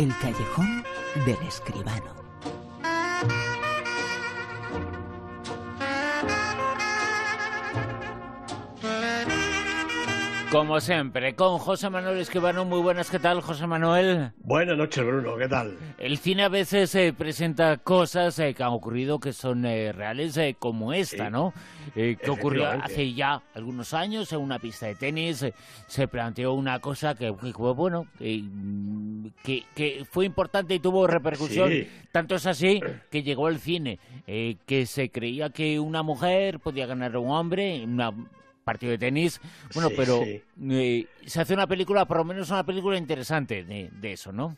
El callejón del escribano. Como siempre, con José Manuel Escribano. Muy buenas, ¿qué tal, José Manuel? Buenas noches, Bruno, ¿qué tal? El cine a veces eh, presenta cosas eh, que han ocurrido que son eh, reales, eh, como esta, ¿no? Que ocurrió hace ya algunos años en una pista de tenis. se planteó una cosa que, que, bueno, que, que fue importante y tuvo repercusión. Sí. Tanto es así que llegó al cine, que se creía que una mujer podía ganar a un hombre partido de tenis. Bueno, Sí, pero sí. eh, se hace una película, por lo menos una película interesante de, de eso, ¿no?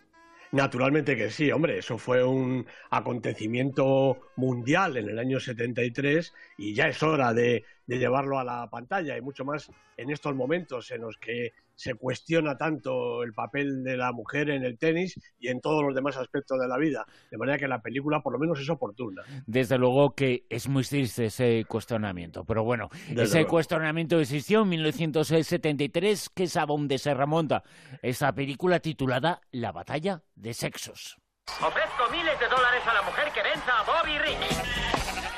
Naturalmente que sí, hombre, eso fue un acontecimiento mundial en el año 73 y ya es hora de, de llevarlo a la pantalla y mucho más en estos momentos en los que se cuestiona tanto el papel de la mujer en el tenis y en todos los demás aspectos de la vida. De manera que la película por lo menos es oportuna. Desde luego que es muy triste ese cuestionamiento, pero bueno, Desde ese luego. cuestionamiento existió en 1973, que es a donde se remonta esa película titulada La batalla de sexos. Ofrezco miles de dólares a la mujer que venza a Bobby Riggs.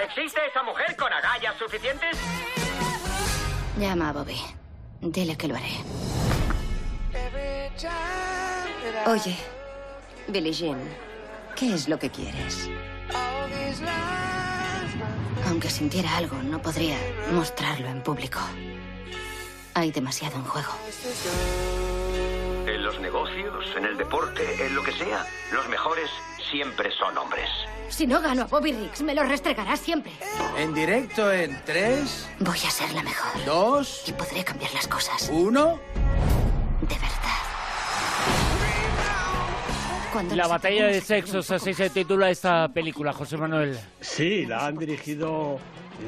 ¿Existe esa mujer con agallas suficientes? Llama a Bobby. Dile que lo haré. Oye, Billie Jean, ¿qué es lo que quieres? Aunque sintiera algo, no podría mostrarlo en público. Hay demasiado en juego. En los negocios, en el deporte, en lo que sea, los mejores siempre son hombres. Si no gano a Bobby Riggs, me lo restregarás siempre. En directo en 3, Voy a ser la mejor. 2, Y podré cambiar las cosas. 1. La batalla de sexos, así se titula esta película, José Manuel. Sí, la han dirigido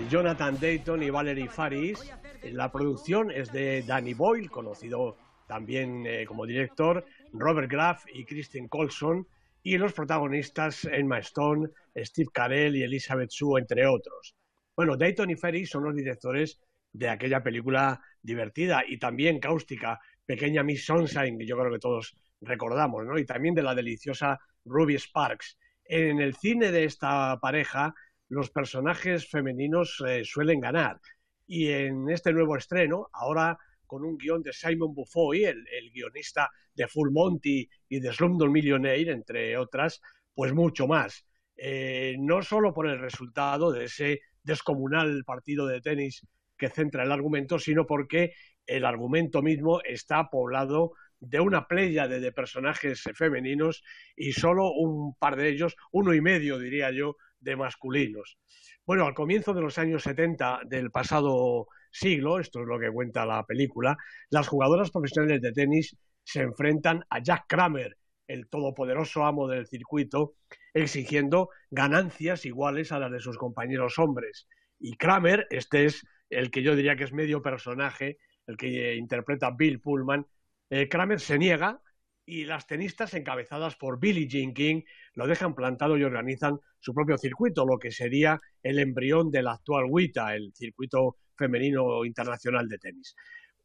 Jonathan Dayton y Valerie Faris. La producción es de Danny Boyle, conocido también eh, como director, Robert Graff y Kristen Colson, y los protagonistas Emma Stone, Steve Carell y Elizabeth Shue, entre otros. Bueno, Dayton y Faris son los directores de aquella película divertida y también cáustica, Pequeña Miss Sunshine, que yo creo que todos recordamos, ¿no? Y también de la deliciosa Ruby Sparks. En el cine de esta pareja, los personajes femeninos eh, suelen ganar. Y en este nuevo estreno, ahora con un guion de Simon Buffoy, el, el guionista de Full Monty y de Slumdog Millionaire, entre otras, pues mucho más. Eh, no solo por el resultado de ese descomunal partido de tenis que centra el argumento, sino porque el argumento mismo está poblado de una playa de, de personajes femeninos y solo un par de ellos, uno y medio diría yo, de masculinos. Bueno, al comienzo de los años 70 del pasado siglo, esto es lo que cuenta la película, las jugadoras profesionales de tenis se enfrentan a Jack Kramer, el todopoderoso amo del circuito, exigiendo ganancias iguales a las de sus compañeros hombres. Y Kramer, este es el que yo diría que es medio personaje, el que eh, interpreta Bill Pullman, eh, Kramer se niega y las tenistas encabezadas por Billie Jean King lo dejan plantado y organizan su propio circuito, lo que sería el embrión del actual WITA, el circuito femenino internacional de tenis.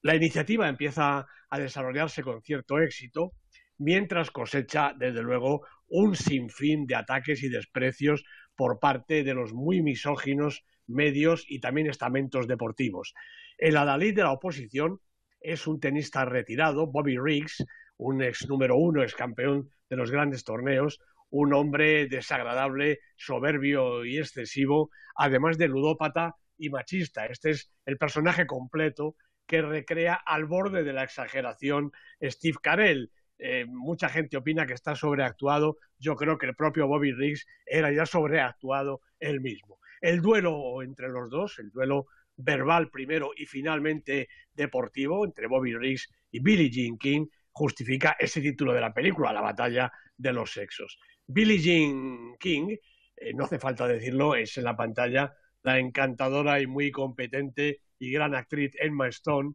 La iniciativa empieza a desarrollarse con cierto éxito, mientras cosecha, desde luego, un sinfín de ataques y desprecios por parte de los muy misóginos medios y también estamentos deportivos. El adalid de la oposición es un tenista retirado, Bobby Riggs, un ex número uno, ex campeón de los grandes torneos, un hombre desagradable, soberbio y excesivo, además de ludópata y machista. Este es el personaje completo que recrea al borde de la exageración Steve Carell. Eh, mucha gente opina que está sobreactuado. Yo creo que el propio Bobby Riggs era ya sobreactuado él mismo. El duelo entre los dos, el duelo verbal primero y finalmente deportivo entre Bobby Riggs y Billie Jean King, justifica ese título de la película, La batalla de los sexos. Billie Jean King, eh, no hace falta decirlo, es en la pantalla la encantadora y muy competente y gran actriz Emma Stone.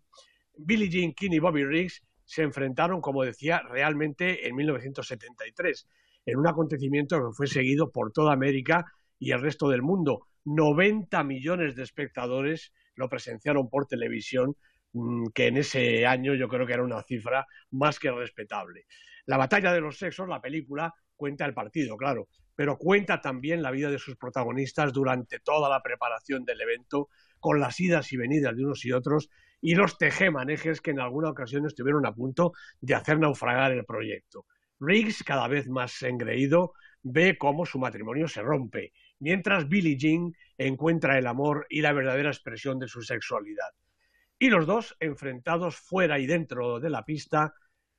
Billie Jean King y Bobby Riggs se enfrentaron, como decía, realmente en 1973, en un acontecimiento que fue seguido por toda América y el resto del mundo. 90 millones de espectadores lo presenciaron por televisión, mm, que en ese año yo creo que era una cifra más que respetable. La batalla de los sexos, la película, cuenta el partido, claro, pero cuenta también la vida de sus protagonistas durante toda la preparación del evento, con las idas y venidas de unos y otros y los tejemanejes que en alguna ocasión estuvieron a punto de hacer naufragar el proyecto. Riggs, cada vez más engreído, ve cómo su matrimonio se rompe, mientras Billie Jean encuentra el amor y la verdadera expresión de su sexualidad. Y los dos, enfrentados fuera y dentro de la pista,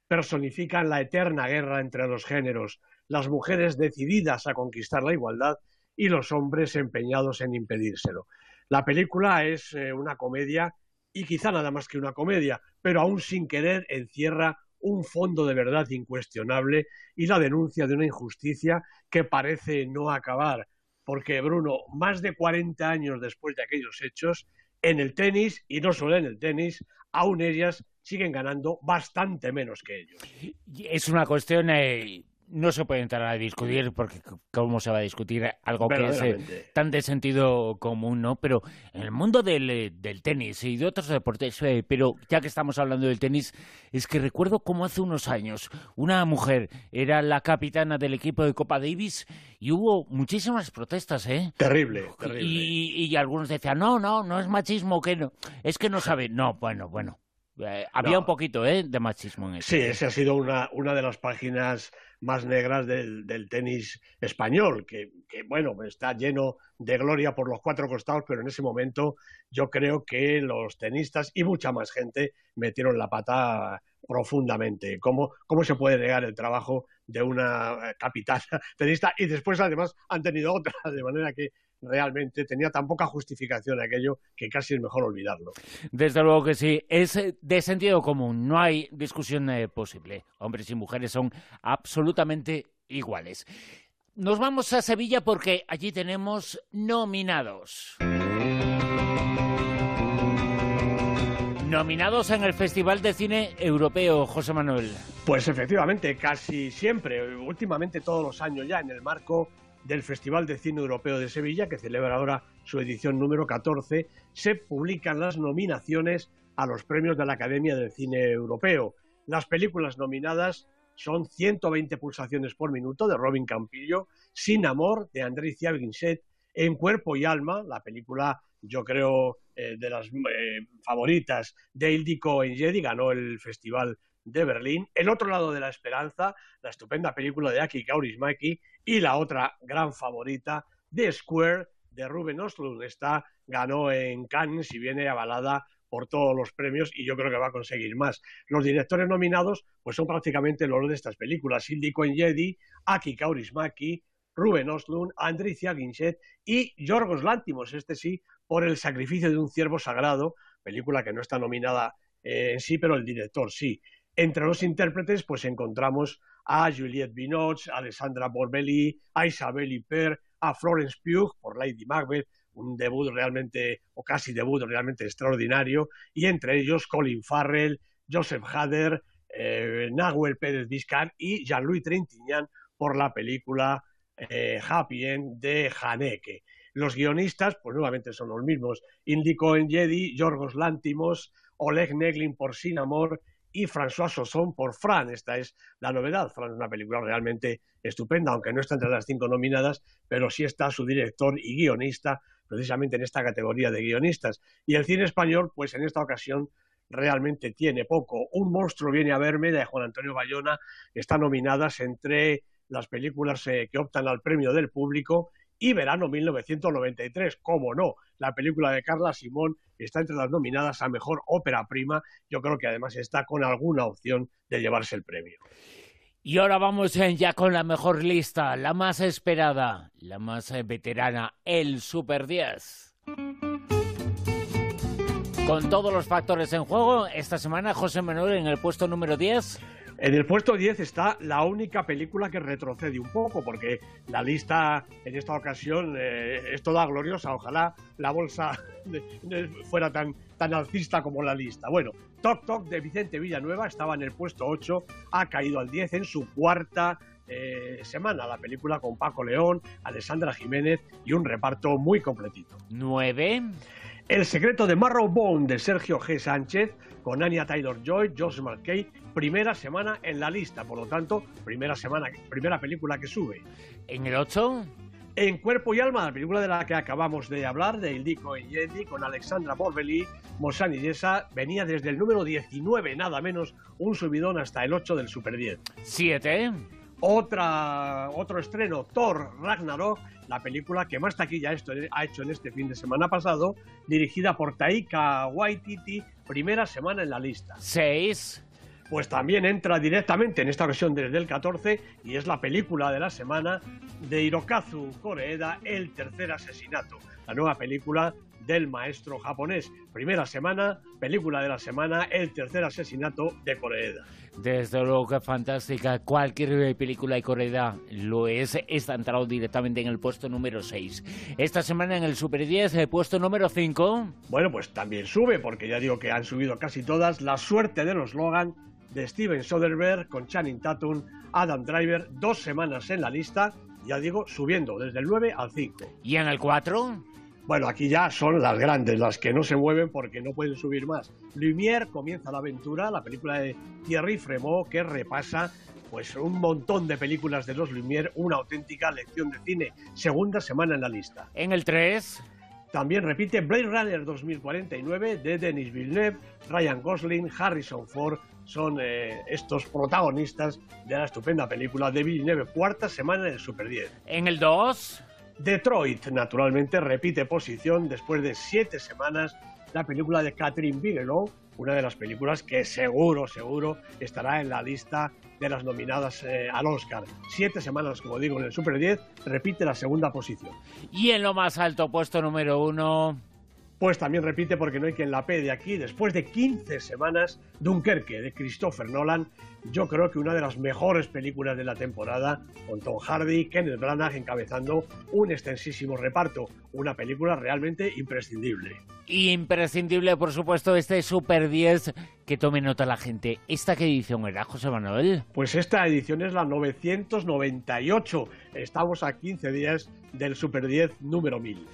personifican la eterna guerra entre los géneros, las mujeres decididas a conquistar la igualdad y los hombres empeñados en impedírselo. La película es eh, una comedia y quizá nada más que una comedia, pero aún sin querer encierra un fondo de verdad incuestionable y la denuncia de una injusticia que parece no acabar, porque Bruno, más de 40 años después de aquellos hechos, en el tenis, y no solo en el tenis, aún ellas siguen ganando bastante menos que ellos. Es una cuestión eh, no se puede entrar a discutir porque cómo se va a discutir algo que es eh, tan de sentido común, ¿no? Pero en el mundo del, eh, del tenis y de otros deportes, eh, pero ya que estamos hablando del tenis, es que recuerdo como hace unos años una mujer era la capitana del equipo de Copa Davis y hubo muchísimas protestas, ¿eh? Terrible, terrible. Y, y algunos decían, no, no, no es machismo, que no, es que no sabe, no, bueno, bueno. había un poquito ¿eh? de machismo en eso. Sí, esa ha sido una, una de las páginas más negras del, tenis español, que, bueno, está lleno de gloria por los cuatro costados, pero en ese momento yo creo que los tenistas y mucha más gente metieron la pata profundamente. ¿Cómo, cómo se puede negar el trabajo de una capitana tenista? Y después, además, han tenido otra, de manera que realmente tenía tan poca justificación aquello que casi es mejor olvidarlo. Desde luego que sí, es eh, de sentido común, no hay discusión eh, posible. Hombres y mujeres son absolutamente iguales. Nos vamos a Sevilla porque allí tenemos nominados. Nominados en el Festival de Cine Europeo, José Manuel. Pues efectivamente, casi siempre, últimamente todos los años ya en el marco del Festival de Cine Europeo de Sevilla, que celebra ahora su edición número 14, se publican las nominaciones a los premios de la Academia del Cine Europeo. Las películas nominadas son 120 pulsaciones por minuto de Robin Campillo, Sin Amor de Andrés Guinchet, En Cuerpo y Alma, la película yo creo eh, de las eh, favoritas de Ildiko Engedi, ganó el Festival de Berlín, El otro lado de la esperanza, la estupenda película de Aki Kaurismäki y la otra gran favorita, The Square, de Ruben Östlund. Esta ganó en Cannes y viene avalada por todos los premios y yo creo que va a conseguir más. Los directores nominados pues son prácticamente los de estas películas, Hildi Jedi, Aki Kaurismäki, Ruben Östlund, Andricia Ginchet y Yorgos Lántimos, este sí, por El sacrificio de un ciervo sagrado, película que no está nominada eh, en sí, pero el director sí. Entre los intérpretes, pues encontramos a Juliette Binoche, a Alessandra Borbelli, a Isabelle Huppert, a Florence Pugh por Lady Macbeth, un debut realmente, o casi debut realmente extraordinario, y entre ellos Colin Farrell, Joseph Hader, eh, Nahuel Pérez Vizcan y Jean-Louis Trintignant por la película eh, Happy End de Haneke. Los guionistas, pues nuevamente son los mismos, Indico en Jedi, Yorgos Lántimos, Oleg Neglin por Sin Amor y François Sosson por Fran. Esta es la novedad. Fran es una película realmente estupenda, aunque no está entre las cinco nominadas, pero sí está su director y guionista precisamente en esta categoría de guionistas. Y el cine español, pues en esta ocasión realmente tiene poco. Un monstruo viene a verme de Juan Antonio Bayona, está nominadas entre las películas eh, que optan al premio del público y Verano 1993, cómo no, la película de Carla Simón está entre las nominadas a Mejor Ópera Prima, yo creo que además está con alguna opción de llevarse el premio. Y ahora vamos ya con la mejor lista, la más esperada, la más eh, veterana, el Super 10. Con todos los factores en juego, esta semana José Manuel en el puesto número 10. En el puesto 10 está la única película que retrocede un poco, porque la lista en esta ocasión eh, es toda gloriosa. Ojalá la bolsa fuera tan, tan alcista como la lista. Bueno, Toc Toc de Vicente Villanueva estaba en el puesto 8, ha caído al 10 en su cuarta eh, semana. La película con Paco León, Alessandra Jiménez y un reparto muy completito. 9. El secreto de Marrowbone de Sergio G. Sánchez con Anya Taylor-Joy, George McKay, primera semana en la lista, por lo tanto, primera semana, primera película que sube. ¿En el 8? En Cuerpo y Alma, la película de la que acabamos de hablar, de Ildiko y Yendi, con Alexandra Borbeli, Mosan y Yesa, venía desde el número 19, nada menos, un subidón hasta el 8 del Super 10. 7. Otra, otro estreno, Thor Ragnarok, la película que más taquilla esto ha hecho en este fin de semana pasado, dirigida por Taika Waititi, primera semana en la lista. 6 pues también entra directamente en esta ocasión desde el 14 y es la película de la semana de Hirokazu Koreeda, El tercer asesinato, la nueva película del maestro japonés. Primera semana, película de la semana, El tercer asesinato de Koreeda. Desde luego que fantástica. Cualquier película de Koreeda lo es. Está entrado directamente en el puesto número 6. Esta semana en el Super 10, el puesto número 5. Bueno, pues también sube, porque ya digo que han subido casi todas. La suerte de los Logan de Steven Soderbergh con Channing Tatum, Adam Driver, dos semanas en la lista, ya digo, subiendo desde el 9 al 5. ¿Y en el 4? Bueno, aquí ya son las grandes, las que no se mueven porque no pueden subir más. Lumière comienza la aventura, la película de Thierry Fremont que repasa pues un montón de películas de los Lumière, una auténtica lección de cine. Segunda semana en la lista. En el 3. También repite Blade Runner 2049 de Denis Villeneuve, Ryan Gosling, Harrison Ford, son eh, estos protagonistas de la estupenda película de Villeneuve, cuarta semana en Super 10. En el 2... Detroit, naturalmente, repite posición después de siete semanas la película de Catherine Bigelow, una de las películas que seguro, seguro estará en la lista de las nominadas eh, al Oscar. Siete semanas, como digo, en el Super 10, repite la segunda posición. Y en lo más alto, puesto número uno pues también repite porque no hay quien la de aquí. Después de 15 semanas, Dunkerque de Christopher Nolan, yo creo que una de las mejores películas de la temporada, con Tom Hardy, Kenneth Branagh encabezando un extensísimo reparto. Una película realmente imprescindible. Imprescindible, por supuesto, este Super 10 que tome nota la gente. ¿Esta qué edición era, José Manuel? Pues esta edición es la 998. Estamos a 15 días del Super 10 número 1000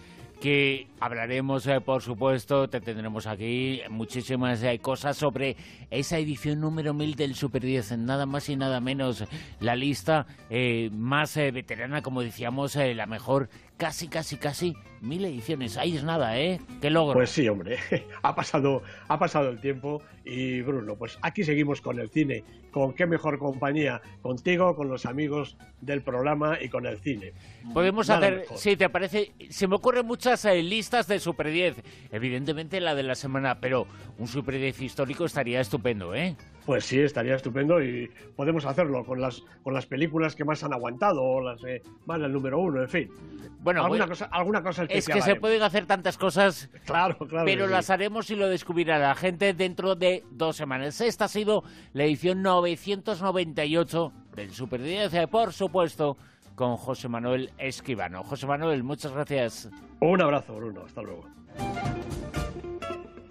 que hablaremos, eh, por supuesto, te tendremos aquí muchísimas eh, cosas sobre esa edición número 1000 del Super 10, nada más y nada menos la lista eh, más veterana, como decíamos, la mejor, casi, casi, casi mil ediciones. Ahí es nada, ¿eh? ¡Qué logro! Pues sí, hombre, ha pasado, ha pasado el tiempo y Bruno, pues aquí seguimos con el cine, con qué mejor compañía, contigo, con los amigos del programa y con el cine. Podemos hacer, si te parece, se me ocurren muchas eh, listas de Super 10, evidentemente la de la semana, pero un Super 10 histórico estaría estupendo, ¿eh? Pues sí, estaría estupendo y podemos hacerlo con las con las películas que más han aguantado o las que van al número uno, en fin. Bueno, alguna cosa, alguna cosa es que se pueden hacer tantas cosas, claro, claro, pero las haremos y lo descubrirá la gente dentro de dos semanas. Esta ha sido la edición 998 del Super 10, eh, por supuesto, con José Manuel Esquivano. José Manuel, muchas gracias. Un abrazo, Bruno. Hasta luego.